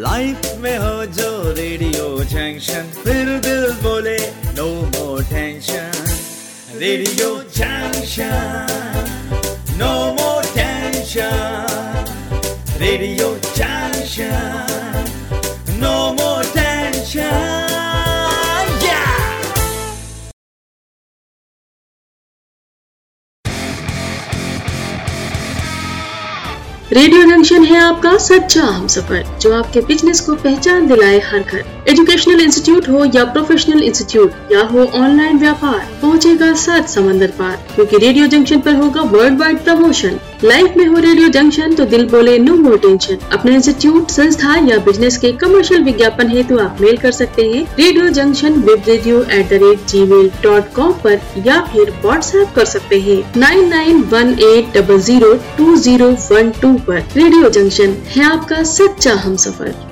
Life में हो जो रेडियो जंक्शन फिर दिल बोले no more tension radio junction no more tension radio junction no more radio junction है आपका सच्चा हम सफ़र, जो आपके बिज़नेस को पहचान दिलाए हर घर। एजुकेशनल इंस्टीट्यूट हो या प्रोफेशनल इंस्टीट्यूट या हो ऑनलाइन व्यापार, पहुंचेगा सच समंदर पार, क्योंकि रेडियो जंक्शन पर होगा वर्ल्ड वाइड प्रमोशन लाइफ में हो रेडियो जंक्शन तो दिल बोले नो मोर टेंशन अपने इंस्टीट्यूट संस्था या बिज़नेस के कमर्शियल विज्ञापन हेतु आप मेल कर सकते हैं radio junction web radio at the rate Gmail dot com आरोप या फिर व्हाट्सऐप कर सकते हैं nine nine one eight double zero two zero one two आरोप रेडियो जंक्शन है आपका सच्चा हम सफ़र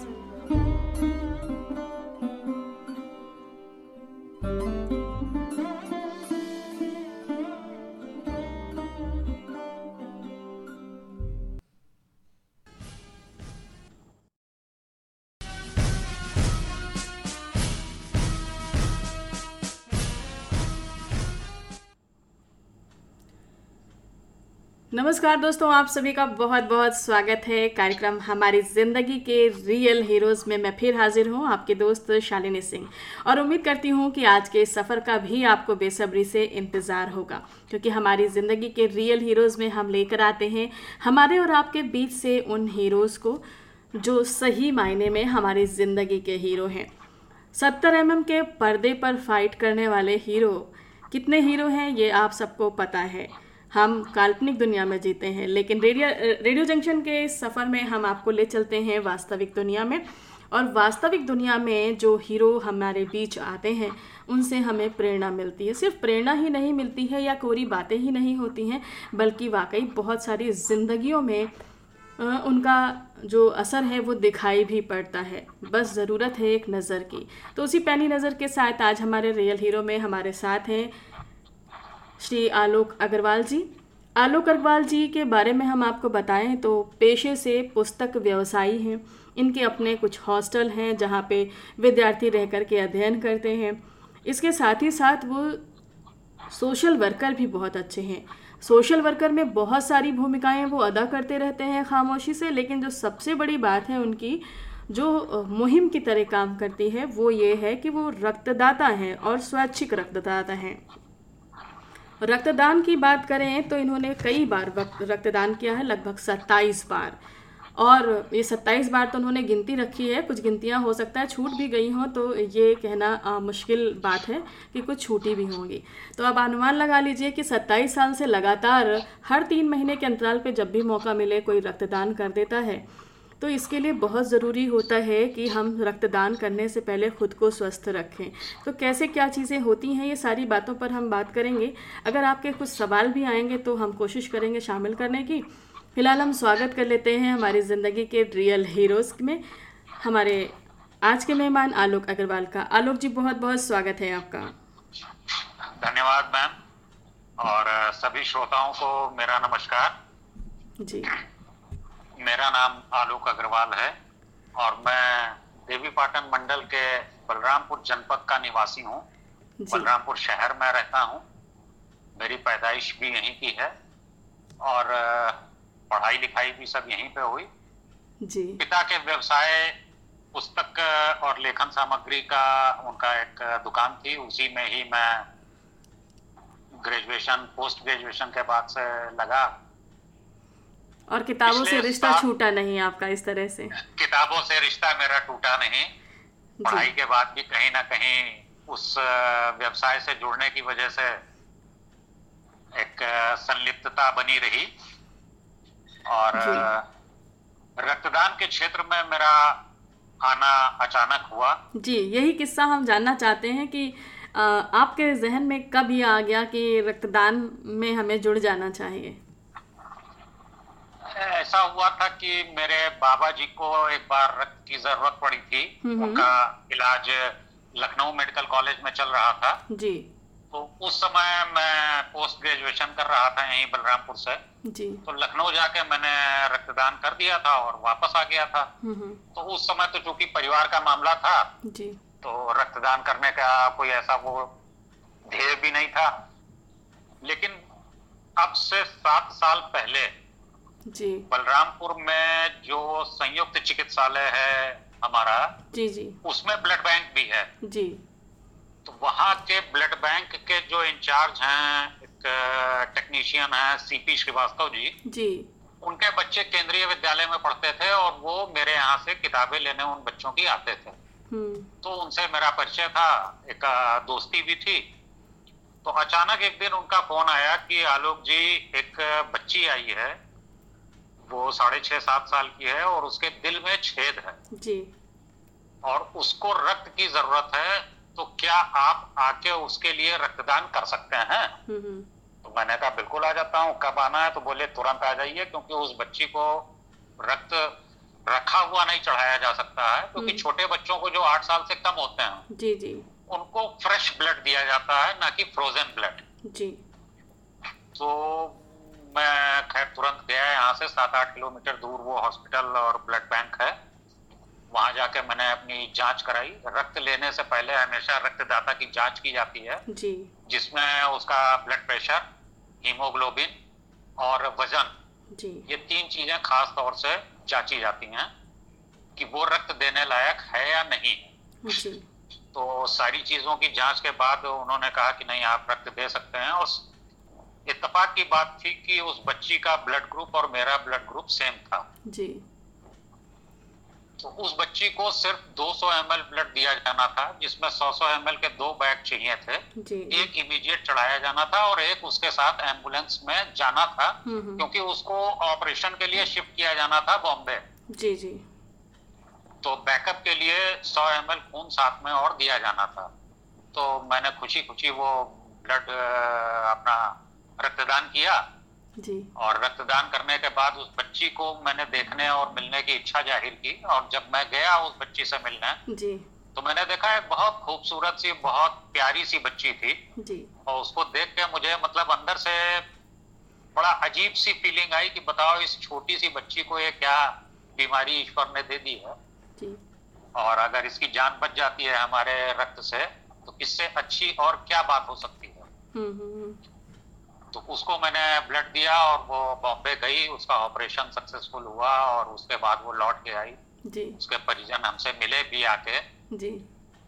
नमस्कार दोस्तों, आप सभी का बहुत बहुत स्वागत है। कार्यक्रम हमारी ज़िंदगी के रियल हीरोज़ में मैं फिर हाजिर हूँ, आपके दोस्त शालिनी सिंह। और उम्मीद करती हूँ कि आज के सफ़र का भी आपको बेसब्री से इंतज़ार होगा, क्योंकि हमारी ज़िंदगी के रियल हीरोज़ में हम लेकर आते हैं। हमारे और आपके बीच से उन हीरोज़ को, जो सही मायने में हमारी ज़िंदगी के हीरो हैं। सत्तर एम के पर्दे पर फाइट करने वाले हीरो कितने हीरो हैं, ये आप सबको पता है। हम काल्पनिक दुनिया में जीते हैं, लेकिन रेडियो रेडियो जंक्शन के सफ़र में हम आपको ले चलते हैं वास्तविक दुनिया में। और वास्तविक दुनिया में जो हीरो हमारे बीच आते हैं, उनसे हमें प्रेरणा मिलती है। सिर्फ़ प्रेरणा ही नहीं मिलती है या कोरी बातें ही नहीं होती हैं, बल्कि वाकई बहुत सारी ज़िंदगियों में उनका जो असर है वो दिखाई भी पड़ता है। बस ज़रूरत है एक नज़र की। तो उसी पैनी नज़र के साथ आज हमारे रियल हीरो में हमारे साथ हैं श्री आलोक अग्रवाल जी। आलोक अग्रवाल जी के बारे में हम आपको बताएँ तो पेशे से पुस्तक व्यवसायी हैं। इनके अपने कुछ हॉस्टल हैं जहाँ पे विद्यार्थी रह कर के अध्ययन करते हैं। इसके साथ ही साथ वो सोशल वर्कर भी बहुत अच्छे हैं। सोशल वर्कर में बहुत सारी भूमिकाएँ वो अदा करते रहते हैं खामोशी से, लेकिन जो सबसे बड़ी बात है उनकी, जो मुहिम की तरह काम करती है वो ये है कि वो रक्तदाता हैं और स्वैच्छिक रक्तदाता हैं। रक्तदान की बात करें तो इन्होंने कई बार रक्तदान किया है लगभग सत्ताईस बार। और ये सत्ताईस बार तो उन्होंने गिनती रखी है कुछ गिनतियाँ हो सकता है छूट भी गई हों तो ये कहना आ, मुश्किल बात है कि कुछ छूटी भी होंगी। तो अब अनुमान लगा लीजिए कि सत्ताईस साल से लगातार हर तीन महीने के अंतराल पे जब भी मौका मिले कोई रक्तदान कर देता है। तो इसके लिए बहुत ज़रूरी होता है कि हम रक्तदान करने से पहले खुद को स्वस्थ रखें। तो कैसे क्या चीज़ें होती हैं ये सारी बातों पर हम बात करेंगे। अगर आपके कुछ सवाल भी आएँगे तो हम कोशिश करेंगे शामिल करने की। फ़िलहाल हम स्वागत कर लेते हैं हमारी ज़िंदगी के रियल हीरोज़ में हमारे आज के मेहमान आलोक अग्रवाल का। आलोक जी बहुत बहुत स्वागत है आपका। धन्यवाद मैम और सभी श्रोताओं को मेरा नमस्कार। जी। मेरा नाम आलोक अग्रवाल है और मैं देवी पाटन मंडल के बलरामपुर जनपद का निवासी हूँ। बलरामपुर शहर में रहता हूँ। मेरी पैदाइश भी यहीं की है और पढ़ाई लिखाई भी सब यहीं पे हुई। जी। पिता के व्यवसाय पुस्तक और लेखन सामग्री का उनका एक दुकान थी। उसी में ही मैं ग्रेजुएशन पोस्ट ग्रेजुएशन के बाद से लगा। और किताबों से रिश्ता छूटा नहीं आपका इस तरह से? किताबों से रिश्ता मेरा टूटा नहीं। पढ़ाई के बाद भी कहीं ना कहीं उस व्यवसाय से जुड़ने की वजह से एक संलिप्तता बनी रही। और रक्तदान के क्षेत्र में मेरा आना अचानक हुआ। जी यही किस्सा हम जानना चाहते हैं कि आपके जहन में कब ये आ गया कि रक्तदान में हमें जुड़ जाना चाहिए? ऐसा हुआ था कि मेरे बाबा जी को एक बार रक्त की ज़रूरत पड़ी थी। हम्म। उनका इलाज लखनऊ मेडिकल कॉलेज में चल रहा था। जी। तो उस समय मैं पोस्ट ग्रेजुएशन कर रहा था यहीं बलरामपुर से। जी। तो लखनऊ जाके मैंने रक्तदान कर दिया था और वापस आ गया था। हम्म हम्म, तो उस समय तो चूँकि परिवार का मामला था जी। तो रक्तदान करने का कोई ऐसा वो ध्येय भी नहीं था। लेकिन अब से सात साल पहले जी। बलरामपुर में जो संयुक्त चिकित्सालय है हमारा जी जी। उसमें ब्लड बैंक भी है। जी। तो वहाँ के ब्लड बैंक के जो इंचार्ज हैं एक टेक्नीशियन है सीपी श्रीवास्तव जी जी। उनके बच्चे केंद्रीय विद्यालय में पढ़ते थे और वो मेरे यहाँ से किताबें लेने उन बच्चों की आते थे। हम्म। तो उनसे मेरा परिचय था एक दोस्ती भी थी। तो अचानक एक दिन उनका फ़ोन आया कि आलोक जी एक बच्ची आई है। वो साढ़े छह सात साल की है और उसके दिल में छेद है। जी। और उसको रक्त की ज़रूरत है तो क्या आप आके उसके लिए रक्तदान कर सकते हैं? हम्म हम्म, तो मैंने कहा बिल्कुल आ जाता हूँ। कब आना है तो बोले तुरंत आ जाइए क्योंकि उस बच्ची को रक्त रखा हुआ नहीं चढ़ाया जा सकता है क्योंकि हम्म। छोटे बच्चों को जो आठ साल से कम होते हैं जी जी। उनको फ्रेश ब्लड दिया जाता है ना कि फ्रोजन ब्लड। जी। तो मैं खैर तुरंत गया यहाँ से सात आठ किलोमीटर दूर वो हॉस्पिटल और ब्लड बैंक है। वहाँ जाके मैंने अपनी जाँच कराई। रक्त लेने से पहले हमेशा रक्तदाता की जाँच की जाती है जी। जिसमें उसका ब्लड प्रेशर हीमोग्लोबिन और वज़न जी। ये तीन चीज़ें खास तौर से जांची जाती हैं कि वो रक्त देने लायक है या नहीं। जी। तो सारी चीज़ों की जाँच के बाद उन्होंने कहा कि नहीं आप रक्त दे सकते हैं और इत्तेफाक की बात थी कि उस बच्ची का ब्लड ग्रुप और मेरा ब्लड ग्रुप सेम था। जी। तो उस बच्ची को सिर्फ़ 200 ml ब्लड दिया जाना था जिसमें 100-100 ml के दो बैग चाहिए थे। जी। एक इमीडिएट चढ़ाया जाना था और एक उसके साथ एंबुलेंस में जाना था हम्म हम्म, क्योंकि उसको ऑपरेशन के लिए शिफ्ट किया जाना था बॉम्बे जी जी। तो बैकअप के लिए 100 ml खून साथ में और दिया जाना था। तो मैंने खुशी खुशी वो ब्लड अपना रक्तदान किया। जी। और रक्तदान करने के बाद उस बच्ची को मैंने देखने और मिलने की इच्छा ज़ाहिर की। और जब मैं गया उस बच्ची से मिलने जी। तो मैंने देखा एक बहुत खूबसूरत सी बहुत प्यारी सी बच्ची थी। जी। और उसको देख के मुझे मतलब अंदर से बड़ा अजीब सी फीलिंग आई कि बताओ इस छोटी सी बच्ची को ये क्या बीमारी ईश्वर ने दे दी है। जी। और अगर इसकी जान बच जाती है हमारे रक्त से तो इससे अच्छी और क्या बात हो सकती है? हम्म हम्म, तो उसको मैंने ब्लड दिया और वो बॉम्बे गई उसका ऑपरेशन सक्सेसफुल हुआ और उसके बाद वो लौट के आई। जी। उसके परिजन हमसे मिले भी आके। जी।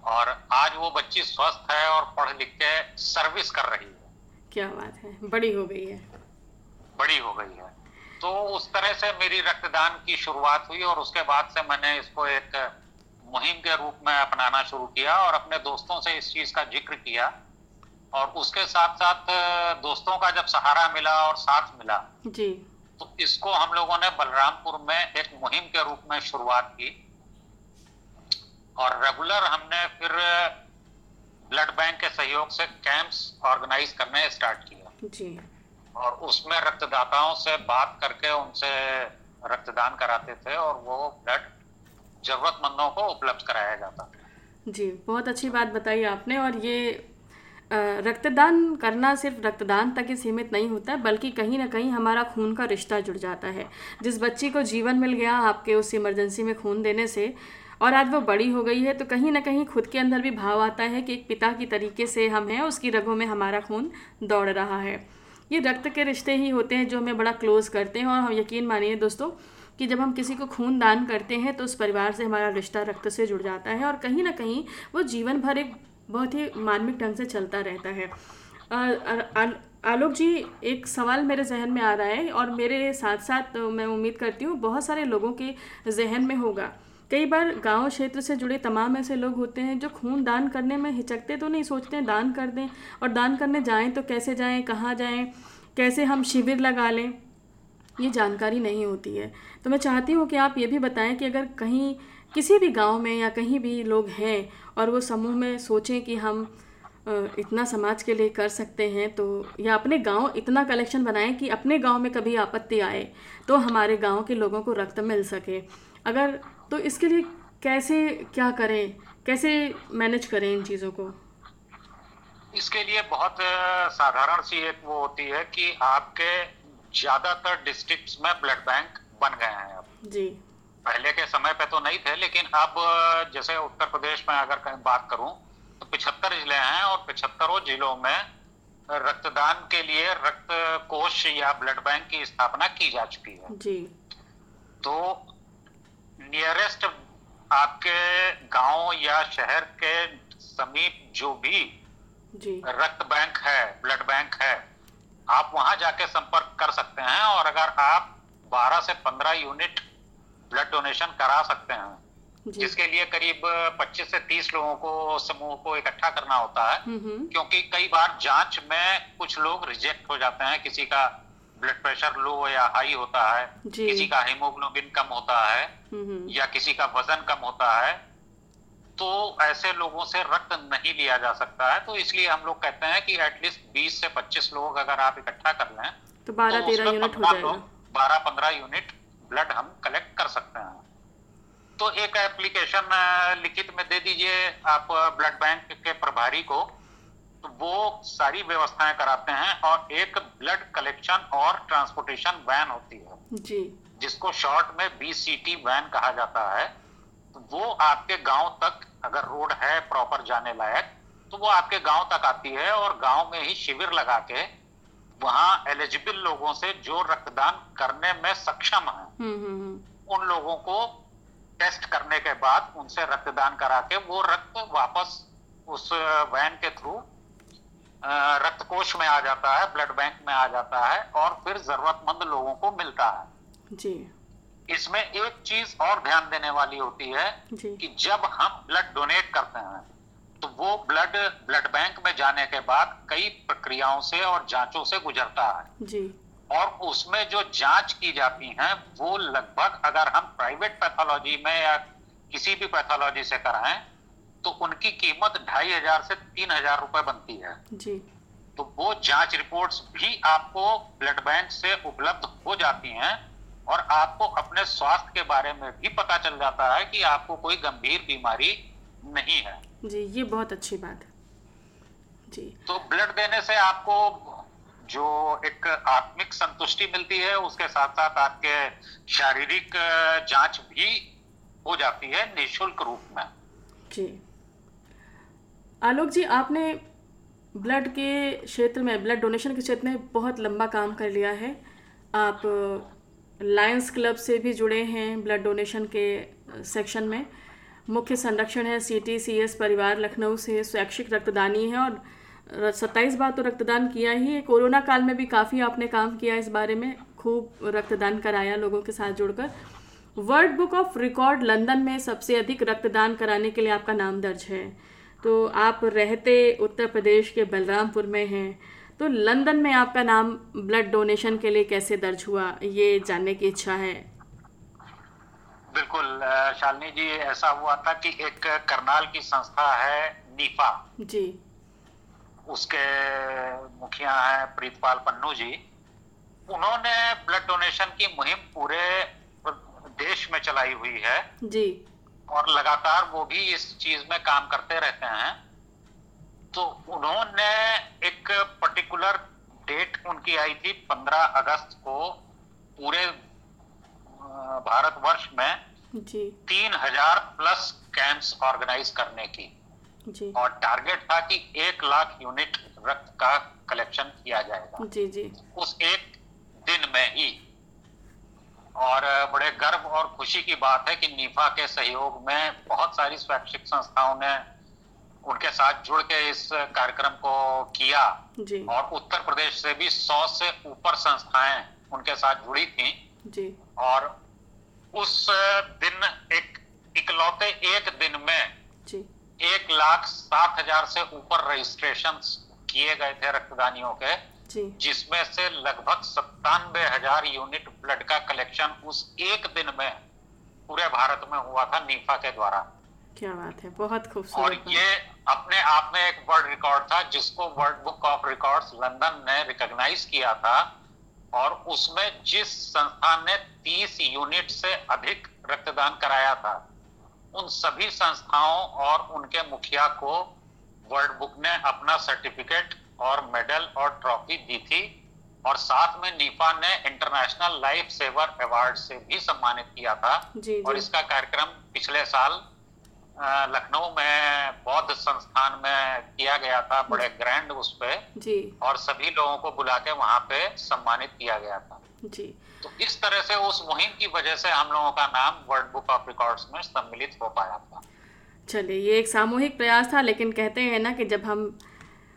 और आज वो बच्ची स्वस्थ है और पढ़ लिख के सर्विस कर रही है। क्या बात है। बड़ी हो गई है। बड़ी हो गई है। तो उस तरह से मेरी रक्तदान की शुरुआत हुई और उसके बाद से मैंने इसको एक मुहिम के रूप में अपनाना शुरू किया और अपने दोस्तों से इस चीज़ का ज़िक्र किया। और उसके साथ साथ दोस्तों का जब सहारा मिला और साथ मिला जी। तो इसको हम लोगों ने बलरामपुर में एक मुहिम के रूप में शुरुआत की और रेगुलर हमने फिर ब्लड बैंक के सहयोग से कैंप्स ऑर्गेनाइज करने स्टार्ट किया। जी। और उसमें रक्तदाताओं से बात करके उनसे रक्तदान कराते थे और वो ब्लड जरूरतमंदों को उपलब्ध कराया जाता था। जी बहुत अच्छी बात बताई आपने और ये रक्तदान करना सिर्फ़ रक्तदान तक ही सीमित नहीं होता है, बल्कि कहीं ना कहीं हमारा खून का रिश्ता जुड़ जाता है। जिस बच्ची को जीवन मिल गया आपके उस इमरजेंसी में खून देने से, और आज वो बड़ी हो गई है तो कहीं ना कहीं खुद के अंदर भी भाव आता है कि एक पिता की तरीके से हम हैं, उसकी रगों में हमारा खून दौड़ रहा है। ये रक्त के रिश्ते ही होते हैं जो हमें बड़ा क्लोज करते हैं, और हम यकीन मानिए दोस्तों कि जब हम किसी को खून दान करते हैं तो उस परिवार से हमारा रिश्ता रक्त से जुड़ जाता है, और कहीं ना कहीं वो जीवन भर एक बहुत ही मार्मिक ढंग से चलता रहता है। आल- आलोक जी, एक सवाल मेरे जहन में आ रहा है और मेरे साथ साथ मैं उम्मीद करती हूँ बहुत सारे लोगों के जहन में होगा। कई बार गाँव क्षेत्र से जुड़े तमाम ऐसे लोग होते हैं जो खून दान करने में हिचकते तो नहीं, सोचते हैं दान कर दें और दान करने जाएँ तो कैसे जाएँ, कहाँ जाएँ, कैसे हम शिविर लगा लें, ये जानकारी नहीं होती है। तो मैं चाहती हूँ कि आप ये भी बताएँ कि अगर कहीं किसी भी गाँव में या कहीं भी लोग हैं और वो समूह में सोचें कि हम इतना समाज के लिए कर सकते हैं तो या अपने गाँव इतना कलेक्शन बनाएँ कि अपने गाँव में कभी आपत्ति आए तो हमारे गाँव के लोगों को रक्त मिल सके। अगर तो इसके लिए कैसे क्या करें? कैसे मैनेज करें इन चीज़ों को? इसके लिए बहुत साधारण सी एक वो होती है कि आपके ज़्यादातर डिस्ट्रिक्ट्स में ब्लड बैंक बन गए हैं अब। जी। पहले के समय पे तो नहीं थे लेकिन अब जैसे उत्तर प्रदेश में अगर बात करूँ तो पिछहत्तर ज़िले हैं और पिछहत्तरों जिलों में रक्तदान के लिए रक्त कोष या ब्लड बैंक की स्थापना की जा चुकी है। जी। तो नियरेस्ट आपके गाँव या शहर के समीप जो भी जी। रक्त बैंक है ब्लड बैंक है आप वहाँ जाके संपर्क कर सकते हैं और अगर आप 12 से 15 यूनिट ब्लड डोनेशन करा सकते हैं। जिसके लिए करीब 25 से 30 लोगों को समूह को इकट्ठा करना होता है। हम्म, हम्म। क्योंकि कई बार जाँच में कुछ लोग रिजेक्ट हो जाते हैं। किसी का ब्लड प्रेशर लो या हाई होता है किसी का हीमोग्लोबिन कम होता है हम्म, या किसी का वज़न कम होता है तो ऐसे लोगों से रक्त नहीं लिया जा सकता है। तो इसलिए हम लोग कहते हैं कि एटलीस्ट 20 से 25 लोग अगर आप इकट्ठा कर लें तो 12 13 यूनिट हो जाएगा। बारह पंद्रह यूनिट ब्लड हम कलेक्ट कर सकते हैं। तो एक एप्लीकेशन लिखित में दे दीजिए आप ब्लड बैंक के प्रभारी को। तो वो सारी व्यवस्थाएँ कराते हैं और एक ब्लड कलेक्शन और ट्रांसपोर्टेशन वैन होती है। जी। जिसको शॉर्ट में बीसीटी वैन कहा जाता है। तो वो आपके गाँव तक अगर रोड है प्रॉपर जाने लायक तो वो आपके गाँव तक आती है और गाँव में ही शिविर लगा के वहाँ एलिजिबल लोगों से जो रक्तदान करने में सक्षम है हम्म, हम्म, हम्म। उन लोगों को टेस्ट करने के बाद उनसे रक्तदान करा के वो रक्त वापस उस वैन के थ्रू रक्त कोष में आ जाता है ब्लड बैंक में आ जाता है और फिर जरूरतमंद लोगों को मिलता है। जी। इसमें एक चीज़ और ध्यान देने वाली होती है कि जब हम ब्लड डोनेट करते हैं तो वो ब्लड ब्लड बैंक में जाने के बाद कई प्रक्रियाओं से और जांचों से गुजरता है। जी। और उसमें जो जाँच की जाती है वो लगभग अगर हम प्राइवेट पैथोलॉजी में या किसी भी पैथोलॉजी से कराएँ तो उनकी कीमत ढाई हज़ार से तीन हज़ार रुपए बनती है। जी। तो वो जाँच रिपोर्ट्स भी आपको ब्लड बैंक से उपलब्ध हो जाती हैं और आपको अपने स्वास्थ्य के बारे में भी पता चल जाता है कि आपको कोई गंभीर बीमारी नहीं है। जी ये बहुत अच्छी बात है। जी। तो ब्लड देने से आपको जो एक आत्मिक संतुष्टि मिलती है उसके साथ साथ आपके शारीरिक जाँच भी हो जाती है निशुल्क रूप में। जी। आलोक जी आपने ब्लड के क्षेत्र में ब्लड डोनेशन के क्षेत्र में बहुत लंबा काम कर लिया है। आप लायंस क्लब से भी जुड़े हैं ब्लड डोनेशन के सेक्शन में। मुख्य संरक्षण है सी टी सी एस परिवार, लखनऊ से स्वैच्छिक रक्तदानी है और सत्ताईस बार तो रक्तदान किया ही है। कोरोना काल में भी काफ़ी आपने काम किया इस बारे में। खूब रक्तदान कराया लोगों के साथ जुड़कर। World Book of Record London में सबसे अधिक रक्तदान कराने के लिए आपका नाम दर्ज है। तो आप रहते उत्तर प्रदेश के बलरामपुर में हैं। तो लंदन में आपका नाम ब्लड डोनेशन के लिए कैसे दर्ज हुआ, ये जानने की इच्छा है। बिल्कुल शालिनी जी ऐसा हुआ था कि एक करनाल की संस्था है नीफा। जी। उसके मुखिया हैं प्रीतपाल पन्नू जी। उन्होंने ब्लड डोनेशन की मुहिम पूरे देश में चलाई हुई है। जी। और लगातार वो भी इस चीज़ में काम करते रहते हैं। तो उन्होंने एक पर्टिकुलर डेट उनकी आई थी 15 अगस्त को पूरे भारतवर्ष में जी। तीन हज़ार प्लस कैंप्स ऑर्गेनाइज करने की। जी। और टारगेट था कि एक लाख यूनिट रक्त का कलेक्शन किया जाएगा। जी जी। उस एक दिन में ही। और बड़े गर्व और खुशी की बात है कि नीफा के सहयोग में बहुत सारी स्वैच्छिक संस्थाओं ने उनके साथ जुड़ के इस कार्यक्रम को किया। जी। और उत्तर प्रदेश से भी सौ से ऊपर संस्थाएँ उनके साथ जुड़ी थी। जी। और उस दिन एक इकलौते एक दिन में जी। एक लाख सात हज़ार से ऊपर रजिस्ट्रेशन किए गए थे रक्तदानियों के जिसमें से लगभग सत्तानवे हज़ार यूनिट ब्लड का कलेक्शन उस एक दिन में पूरे भारत में हुआ था नीफा के द्वारा। क्या बात है बहुत और खूबसूरत बात। ये अपने आप में एक वर्ल्ड रिकॉर्ड था जिसको World Book of Records London ने रिकॉग्नाइज किया था। और उसमें जिस संस्थान ने 30 यूनिट से अधिक रक्तदान कराया था उन सभी संस्थाओं और उनके मुखिया को वर्ल्ड बुक ने अपना सर्टिफिकेट और मेडल और ट्रॉफी दी थी और साथ में नीफा ने इंटरनेशनल लाइफ सेवर अवार्ड से भी सम्मानित किया था जी, जी. और इसका कार्यक्रम पिछले साल लखनऊ में बौद्ध संस्थान में किया गया था बड़े ग्रैंड उस पे। जी। और सभी लोगों को बुला के वहाँ पे सम्मानित किया गया था। जी। तो इस तरह से उस मुहिम की वजह से हम लोगों का नाम वर्ल्ड बुक ऑफ़ रिकॉर्ड्स में सम्मिलित हो पाया था। चलिए ये एक सामूहिक प्रयास था लेकिन कहते हैं ना कि जब हम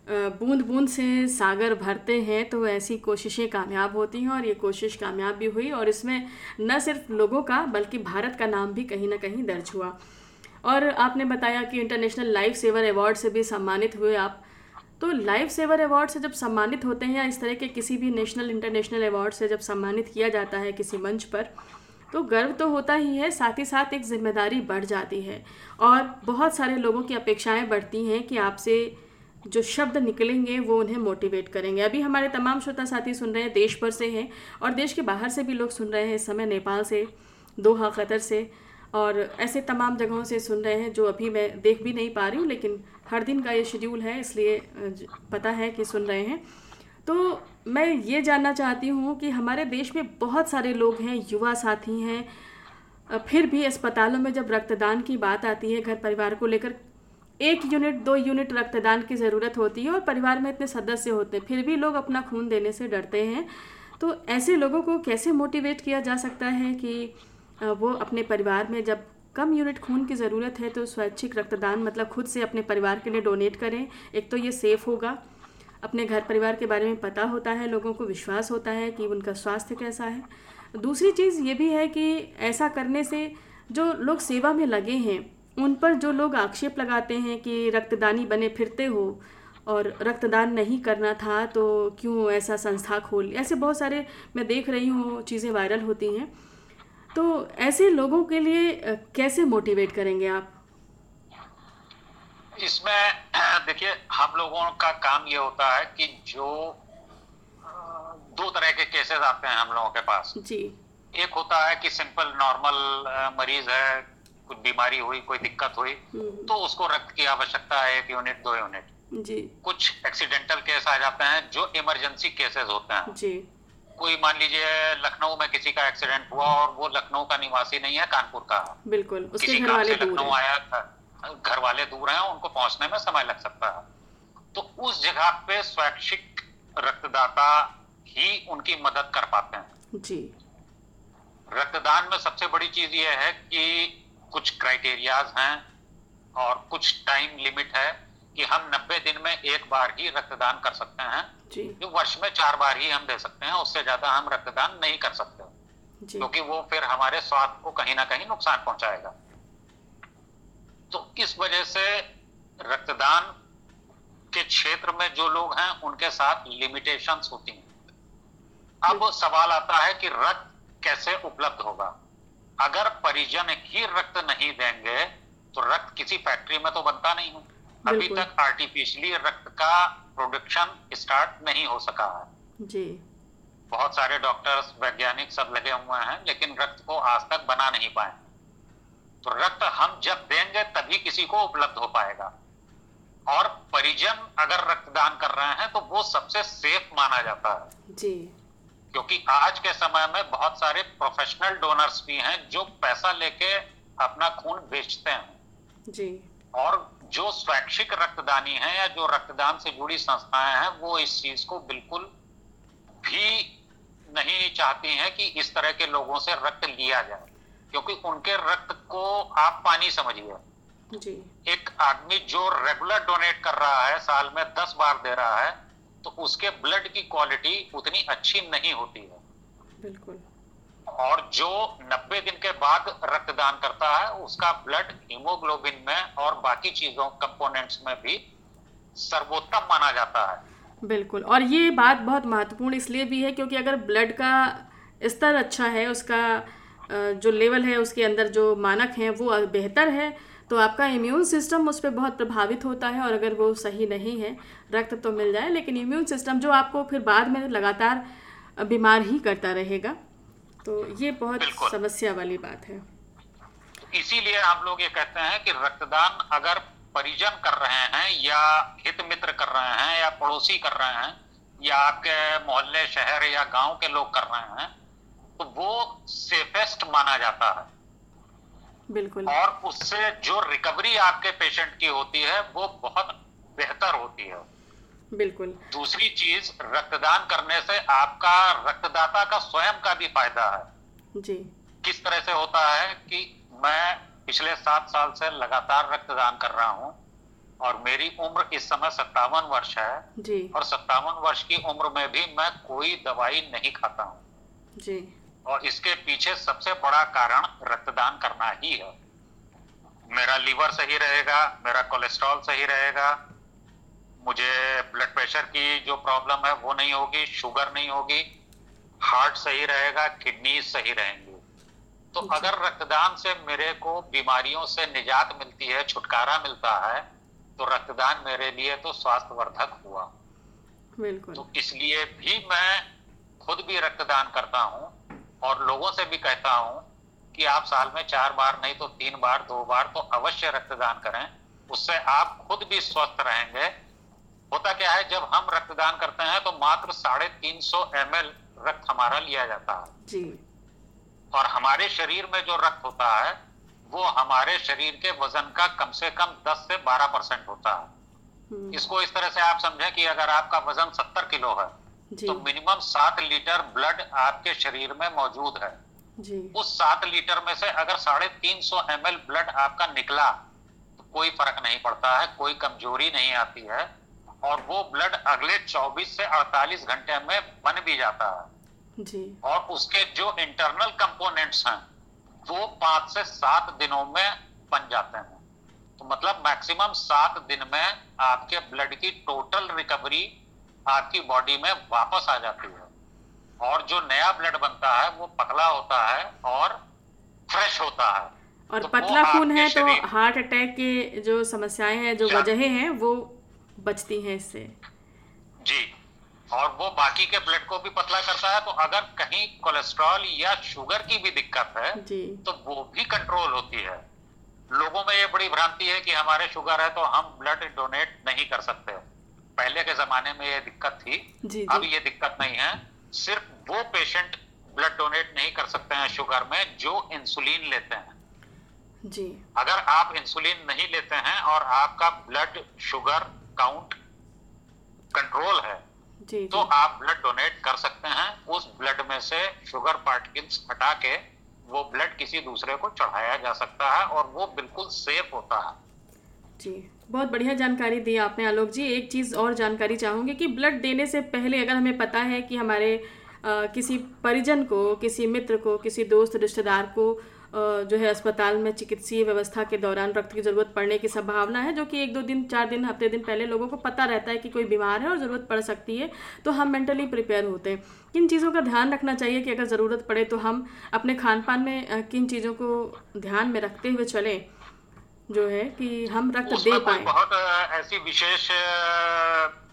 बूंद बूंद से सागर भरते हैं तो ऐसी कोशिशें कामयाब होती हैं और ये कोशिश कामयाब भी हुई और इसमें न सिर्फ़ लोगों का बल्कि भारत का नाम भी कहीं ना कहीं दर्ज हुआ। और आपने बताया कि इंटरनेशनल लाइफ सेवर अवार्ड से भी सम्मानित हुए आप। तो लाइफ सेवर अवार्ड से जब सम्मानित होते हैं या इस तरह के किसी भी नेशनल इंटरनेशनल अवार्ड से जब सम्मानित किया जाता है किसी मंच पर तो गर्व तो होता ही है, साथ ही साथ एक ज़िम्मेदारी बढ़ जाती है। और बहुत सारे लोगों की अपेक्षाएँ बढ़ती हैं कि आपसे जो शब्द निकलेंगे वो उन्हें मोटिवेट करेंगे। अभी हमारे तमाम श्रोता साथी सुन रहे हैं, देश भर से हैं और देश के बाहर से भी लोग सुन रहे हैं इस समय नेपाल से, दोहा कतर से। और ऐसे तमाम जगहों से सुन रहे हैं जो अभी मैं देख भी नहीं पा रही हूँ, लेकिन हर दिन का ये शेड्यूल है, इसलिए पता है कि सुन रहे हैं। तो मैं ये जानना चाहती हूँ कि हमारे देश में बहुत सारे लोग हैं, युवा साथी हैं फिर भी अस्पतालों में जब रक्तदान की बात आती है घर परिवार को लेकर, एक यूनिट, दो यूनिट रक्तदान की ज़रूरत होती है और परिवार में इतने सदस्य होते हैं, फिर भी लोग अपना खून देने से डरते हैं। तो ऐसे लोगों को कैसे मोटिवेट किया जा सकता है कि वो अपने परिवार में जब कम यूनिट खून की ज़रूरत है तो स्वैच्छिक रक्तदान मतलब खुद से अपने परिवार के लिए डोनेट करें। एक तो ये सेफ़ होगा। अपने घर परिवार के बारे में पता होता है, लोगों को विश्वास होता है कि उनका स्वास्थ्य कैसा है। दूसरी चीज़ ये भी है कि ऐसा करने से जो लोग सेवा में लगे हैं, उन पर जो लोग आक्षेप लगाते हैं कि रक्तदानी बने फिरते हो और रक्तदान नहीं करना था तो क्यों ऐसा संस्था खोल? ऐसे बहुत सारे मैं देख रही हूँ, चीज़ें वायरल होती हैं। तो ऐसे लोगों के लिए कैसे मोटिवेट करेंगे आप? इसमें देखिए हम लोगों का काम ये होता है कि जो दो तरह के केसेस आते हैं हम लोगों के पास। जी। एक होता है कि सिंपल नॉर्मल मरीज़ है कुछ बीमारी हुई कोई दिक्कत हुई हम्म, तो उसको रक्त की आवश्यकता है एक यूनिट दो यूनिट जी। कुछ एक्सीडेंटल केस आ जाते हैं जो इमरजेंसी केसेस होते हैं। जी। कोई मान लीजिए लखनऊ में किसी का एक्सीडेंट हुआ और वो लखनऊ का निवासी नहीं है कानपुर का। बिल्कुल उसके किसी घर वाले लखनऊ आया था घर वाले दूर हैं उनको पहुँचने में समय लग सकता है। तो उस जगह पे स्वैच्छिक रक्तदाता ही उनकी मदद कर पाते हैं। जी। रक्तदान में सबसे बड़ी चीज़ ये है कि कुछ क्राइटेरियाज हैं और कुछ टाइम लिमिट है कि हम 90 दिन में एक बार ही रक्तदान कर सकते हैं। जी। वर्ष में चार बार ही हम दे सकते हैं उससे ज़्यादा हम रक्तदान नहीं कर सकते। क्योंकि वो फिर हमारे स्वास्थ्य को कहीं ना कहीं नुकसान पहुंचाएगा। तो इस वजह से रक्तदान के क्षेत्र में जो लोग हैं उनके साथ लिमिटेशंस होती हैं। अब सवाल आता है कि रक्त कैसे उपलब्ध होगा? अगर परिजन ही रक्त नहीं देंगे तो रक्त किसी फैक्ट्री में तो बनता नहीं है। अभी तक आर्टिफिशियली रक्त का प्रोडक्शन स्टार्ट नहीं हो सका है। जी। बहुत सारे डॉक्टर्स वैज्ञानिक सब लगे हुए हैं लेकिन रक्त को आज तक बना नहीं पाए। तो रक्त हम जब देंगे तभी किसी को उपलब्ध हो पाएगा। और परिजन अगर रक्तदान कर रहे हैं तो वो सबसे सेफ़ माना जाता है। जी। क्योंकि आज के समय में बहुत सारे प्रोफेशनल डोनर्स भी हैं जो पैसा लेके अपना खून बेचते हैं। जी। और जो स्वैच्छिक रक्तदानी हैं या जो रक्तदान से जुड़ी संस्थाएँ हैं वो इस चीज़ को बिल्कुल भी नहीं चाहती हैं कि इस तरह के लोगों से रक्त लिया जाए क्योंकि उनके रक्त को आप पानी समझिए। एक आदमी जो रेगुलर डोनेट कर रहा है साल में दस बार दे रहा है तो उसके ब्लड की क्वालिटी उतनी अच्छी नहीं होती है। बिल्कुल। और जो 90 दिन के बाद रक्तदान करता है, उसका ब्लड हीमोग्लोबिन में और बाकी चीज़ों कंपोनेंट्स में भी सर्वोत्तम माना जाता है। बिल्कुल, और ये बात बहुत महत्वपूर्ण इसलिए भी है क्योंकि अगर ब्लड का स्तर अच्छा है, उसका जो लेवल है, उसके अंदर जो मानक है, वो बेहतर है तो आपका इम्यून सिस्टम उस पर बहुत प्रभावित होता है और अगर वो सही नहीं है, रक्त तो मिल जाए, लेकिन इम्यून सिस्टम जो आपको फिर बाद में लगातार बीमार ही करता रहेगा। तो ये बहुत समस्या वाली बात है। इसीलिए हम लोग ये कहते हैं कि रक्तदान अगर परिजन कर रहे हैं या हित मित्र कर रहे हैं या पड़ोसी कर रहे हैं या आपके मोहल्ले शहर या गाँव के लोग कर रहे हैं तो वो सेफेस्ट माना जाता है। बिल्कुल। और उससे जो रिकवरी आपके पेशेंट की होती है वो बहुत बेहतर होती है। बिल्कुल। दूसरी चीज़ रक्तदान करने से आपका रक्तदाता का स्वयं का भी फ़ायदा है। जी। किस तरह से होता है कि मैं पिछले सात साल से लगातार रक्तदान कर रहा हूँ और मेरी उम्र इस समय सत्तावन वर्ष है जी। और सत्तावन वर्ष की उम्र में भी मैं कोई दवाई नहीं खाता हूँ। जी। और इसके पीछे सबसे बड़ा कारण रक्तदान करना ही है। मेरा लीवर सही रहेगा मेरा कोलेस्ट्रॉल सही रहेगा मुझे ब्लड प्रेशर की जो प्रॉब्लम है वो नहीं होगी शुगर नहीं होगी हार्ट सही रहेगा किडनी सही रहेंगी। तो अगर रक्तदान से मेरे को बीमारियों से निजात मिलती है छुटकारा मिलता है तो रक्तदान मेरे लिए तो स्वास्थ्यवर्धक हुआ। बिल्कुल। तो इसलिए भी मैं खुद भी रक्तदान करता हूँ और लोगों से भी कहता हूँ कि आप साल में चार बार नहीं तो तीन बार दो बार तो अवश्य रक्तदान करें। उससे आप खुद भी स्वस्थ रहेंगे होता क्या है जब हम रक्तदान करते हैं तो मात्र साढ़े तीन सौ एम एल रक्त हमारा लिया जाता है। जी। और हमारे शरीर में जो रक्त होता है वो हमारे शरीर के वज़न का कम से कम 10 से 12 परसेंट होता है। हम्म। इसको इस तरह से आप समझें कि अगर आपका वज़न 70 किलो है तो मिनिमम सात लीटर ब्लड आपके शरीर में मौजूद है। जी। उस सात लीटर में से अगर साढ़े तीन सौ एम ब्लड आपका निकला तो कोई फ़र्क नहीं पड़ता है कोई कमज़ोरी नहीं आती है। और वो ब्लड अगले 24 से 48 घंटे में बन भी जाता है। जी। और उसके जो इंटरनल कंपोनेंट्स हैं वो पाँच से सात दिनों में बन जाते हैं। तो मतलब मैक्सिमम सात दिन में आपके ब्लड की टोटल रिकवरी आपकी बॉडी में वापस आ जाती है। और जो नया ब्लड बनता है वो पतला होता है और फ्रेश होता है। और तो पतला खून है तो हार्ट अटैक के जो समस्याएँ हैं जो? वजहें हैं वो बचती हैं इससे। जी और वो बाकी के ब्लड को भी पतला करता है तो अगर कहीं कोलेस्ट्रॉल या शुगर की भी दिक्कत है जी। तो वो भी कंट्रोल होती है। लोगों में ये बड़ी भ्रांति है कि हमारे शुगर है तो हम ब्लड डोनेट नहीं कर सकते। पहले के जमाने में ये दिक्कत थी जी अब जी ये दिक्कत नहीं है। सिर्फ़ वो पेशेंट ब्लड डोनेट नहीं कर सकते हैं शुगर में जो इंसुलिन लेते हैं। जी। अगर आप इंसुलिन नहीं लेते हैं और आपका ब्लड शुगर काउंट कंट्रोल है जी तो आप ब्लड डोनेट कर सकते हैं उस ब्लड में से शुगर पार्टिकल्स हटा के वो ब्लड किसी दूसरे को चढ़ाया जा सकता है और वो बिल्कुल सेफ़ होता है। जी बहुत बढ़िया जानकारी दी आपने आलोक जी। एक चीज़ और जानकारी चाहूँगी कि ब्लड देने से पहले अगर हमें पता है कि हमारे अ, किसी परिजन को किसी मित्र को किसी दोस्त रिश्तेदार को जो है अस्पताल में चिकित्सीय व्यवस्था के दौरान रक्त की ज़रूरत पड़ने की संभावना है जो कि एक दो दिन चार दिन हफ़्ते दिन पहले लोगों को पता रहता है कि कोई बीमार है और ज़रूरत पड़ सकती है तो हम मेंटली प्रिपेयर होते हैं। किन चीज़ों का ध्यान रखना चाहिए कि अगर ज़रूरत पड़े तो हम अपने खान पान में किन चीज़ों को ध्यान में रखते हुए चलें जो है कि हम रक्त दे पाए। बहुत ऐसी विशेष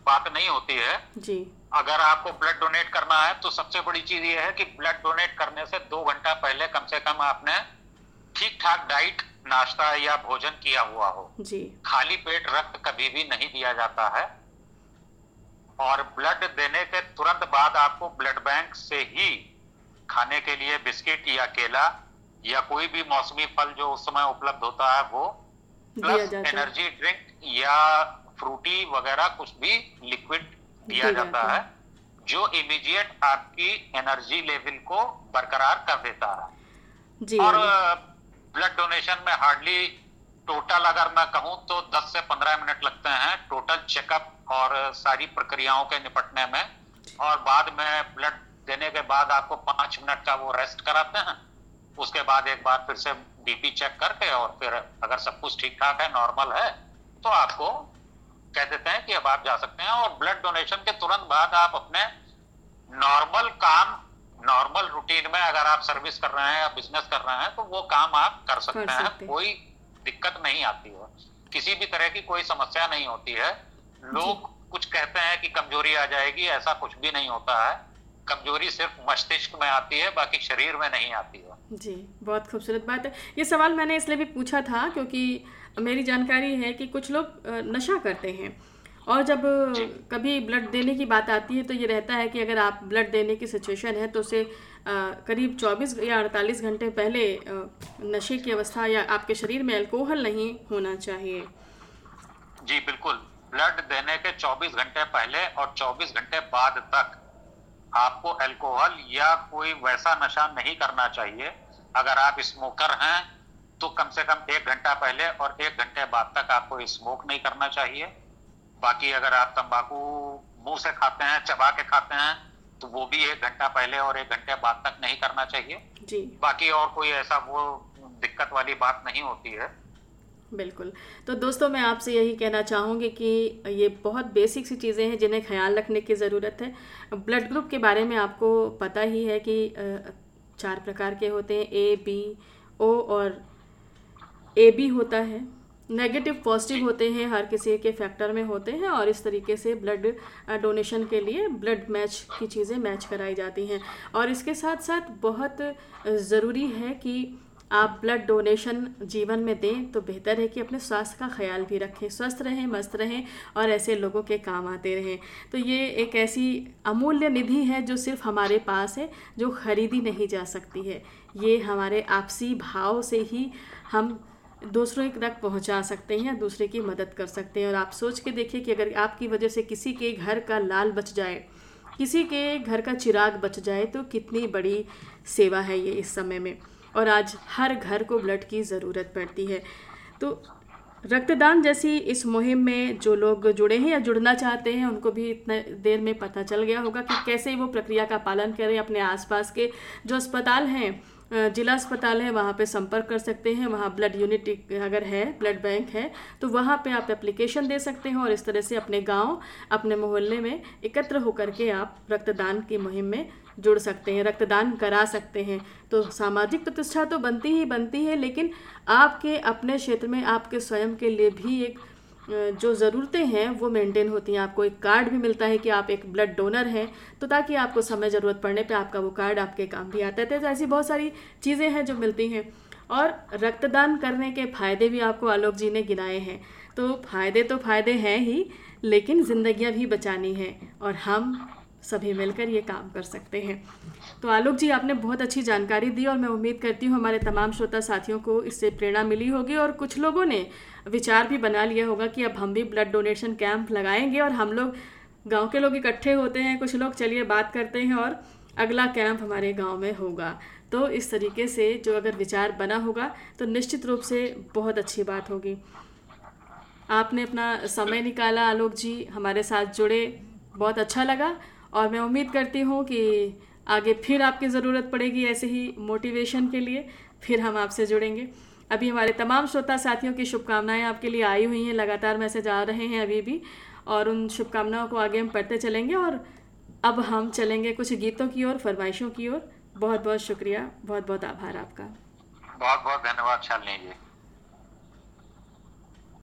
बात नहीं होती है। जी। अगर आपको ब्लड डोनेट करना है तो सबसे बड़ी चीज़ ये है कि ब्लड डोनेट करने से दो घंटा पहले कम से कम आपने ठीक ठाक डाइट नाश्ता या भोजन किया हुआ हो। जी। खाली पेट रक्त कभी भी नहीं दिया जाता है। और ब्लड देने के तुरंत बाद आपको ब्लड बैंक से ही खाने के लिए बिस्किट या केला या कोई भी मौसमी फल जो उस समय उपलब्ध होता है वो प्लस एनर्जी ड्रिंक या फ्रूटी वगैरह कुछ भी लिक्विड दिया जाता है जो इमीडिएट आपकी एनर्जी लेवल को बरकरार कर देता है। जी और ब्लड डोनेशन में हार्डली टोटल अगर मैं कहूँ तो 10 से 15 मिनट लगते हैं टोटल चेकअप और सारी प्रक्रियाओं के निपटने में। और बाद में ब्लड देने के बाद आपको पाँच मिनट का वो रेस्ट कराते हैं। उसके बाद एक बार फिर से बीपी चेक करके और फिर अगर सब कुछ ठीक ठाक है नॉर्मल है तो आपको कह देते हैं कि अब आप जा सकते हैं और ब्लड डोनेशन के तुरंत बाद आप अपने नॉर्मल काम नॉर्मल रूटीन में अगर आप सर्विस कर रहे हैं या बिज़नेस कर रहे हैं तो वो काम आप कर सकते, कर सकते हैं। कोई दिक्कत नहीं आती है। किसी भी तरह की कोई समस्या नहीं होती है। लोग कुछ कहते हैं कि कमज़ोरी आ जाएगी ऐसा कुछ भी नहीं होता है। कमज़ोरी सिर्फ़ मस्तिष्क में आती है बाकी शरीर में नहीं आती है। जी बहुत खूबसूरत बात है। ये सवाल मैंने इसलिए भी पूछा था क्योंकि मेरी जानकारी है कि कुछ लोग नशा करते हैं। और जब कभी ब्लड देने की बात आती है तो ये रहता है कि अगर आप ब्लड देने की सिचुएशन है तो उसे करीब 24 या 48 घंटे पहले नशे की अवस्था या आपके शरीर में अल्कोहल नहीं होना चाहिए। जी बिल्कुल। ब्लड देने के 24 घंटे पहले और 24 घंटे बाद तक आपको अल्कोहल या कोई वैसा नशा नहीं करना चाहिए। अगर आप स्मोकर हैं तो कम से कम एक घंटा पहले और एक घंटे बाद तक आपको स्मोक नहीं करना चाहिए। बाकी अगर आप तंबाकू मुँह से खाते हैं चबा के खाते हैं तो वो भी एक घंटा पहले और एक घंटे बाद तक नहीं करना चाहिए। जी। बाकी और कोई ऐसा वो दिक्कत वाली बात नहीं होती है। बिल्कुल। तो दोस्तों, मैं आपसे यही कहना चाहूँगी कि ये बहुत बेसिक सी चीज़ें हैं जिन्हें ख्याल रखने की ज़रूरत है। ब्लड ग्रुप के बारे में आपको पता ही है कि चार प्रकार के होते हैं ए बी ओ और ए बी होता है। नेगेटिव पॉजिटिव होते हैं, हर किसी के फैक्टर में होते हैं और इस तरीके से ब्लड डोनेशन के लिए ब्लड मैच की चीज़ें मैच कराई जाती हैं। और इसके साथ साथ बहुत ज़रूरी है कि आप ब्लड डोनेशन जीवन में दें तो बेहतर है कि अपने स्वास्थ्य का ख्याल भी रखें। स्वस्थ रहें, मस्त रहें और ऐसे लोगों के काम आते रहें। तो ये एक ऐसी अमूल्य निधि है जो सिर्फ़ हमारे पास है, जो ख़रीदी नहीं जा सकती है। ये हमारे आपसी भाव से ही हम दूसरों तक पहुँचा सकते हैं या दूसरे की मदद कर सकते हैं। और आप सोच के देखिए कि अगर आपकी वजह से किसी के घर का लाल बच जाए, किसी के घर का चिराग बच जाए तो कितनी बड़ी सेवा है ये इस समय में। और आज हर घर को ब्लड की ज़रूरत पड़ती है। तो रक्तदान जैसी इस मुहिम में जो लोग जुड़े हैं या जुड़ना चाहते हैं, उनको भी इतने देर में पता चल गया होगा कि कैसे वो प्रक्रिया का पालन करें अपने आसपास के जो अस्पताल हैं जिला अस्पताल है, वहाँ पे संपर्क कर सकते हैं। वहाँ ब्लड यूनिट अगर है, ब्लड बैंक है तो वहाँ पे आप एप्लीकेशन दे सकते हैं और इस तरह से अपने गाँव, अपने मोहल्ले में एकत्र होकर के आप रक्तदान की मुहिम में जुड़ सकते हैं, रक्तदान करा सकते हैं। तो सामाजिक प्रतिष्ठा तो बनती ही बनती है, लेकिन आपके, अपने क्षेत्र में आपके स्वयं के लिए भी एक जो ज़रूरतें हैं, वो मेंटेन होती हैं। आपको एक कार्ड भी मिलता है कि आप एक ब्लड डोनर हैं तो ताकि आपको समय ज़रूरत पड़ने पे आपका वो कार्ड आपके काम भी आता है। तो ऐसी बहुत सारी चीज़ें हैं जो मिलती हैं। और रक्तदान करने के फ़ायदे भी आपको आलोक जी ने गिनाए हैं। तो फ़ायदे तो फ़ायदे हैं ही, लेकिन ज़िंदियाँ भी बचानी हैं। और हम सभी मिलकर ये काम कर सकते हैं। तो आलोक जी, आपने बहुत अच्छी जानकारी दी और मैं उम्मीद करती हूँ हमारे तमाम श्रोता साथियों को इससे प्रेरणा मिली होगी और कुछ लोगों ने विचार भी बना लिया होगा कि अब हम भी ब्लड डोनेशन कैंप लगाएँगे और हम लोग गाँव के लोग इकट्ठे होते हैं, कुछ लोग चलिए बात करते हैं और अगला कैंप हमारे गाँव में होगा। तो इस तरीके से जो अगर विचार बना होगा तो निश्चित रूप से बहुत अच्छी बात होगी। आपने अपना समय निकाला आलोक जी, हमारे साथ जुड़े, बहुत अच्छा लगा और मैं उम्मीद करती हूँ कि आगे फिर आपकी ज़रूरत पड़ेगी ऐसे ही मोटिवेशन के लिए, फिर हम आपसे जुड़ेंगे। अभी हमारे तमाम श्रोता साथियों की शुभकामनाएँ आपके लिए आई हुई हैं, लगातार मैसेज आ रहे हैं अभी भी, और उन शुभकामनाओं को आगे हम पढ़ते चलेंगे, और अब हम चलेंगे कुछ गीतों की ओर, फरमाइशों की ओर। बहुत बहुत शुक्रिया बहुत बहुत आभार आपका। बहुत बहुत धन्यवाद, शालिनी जी।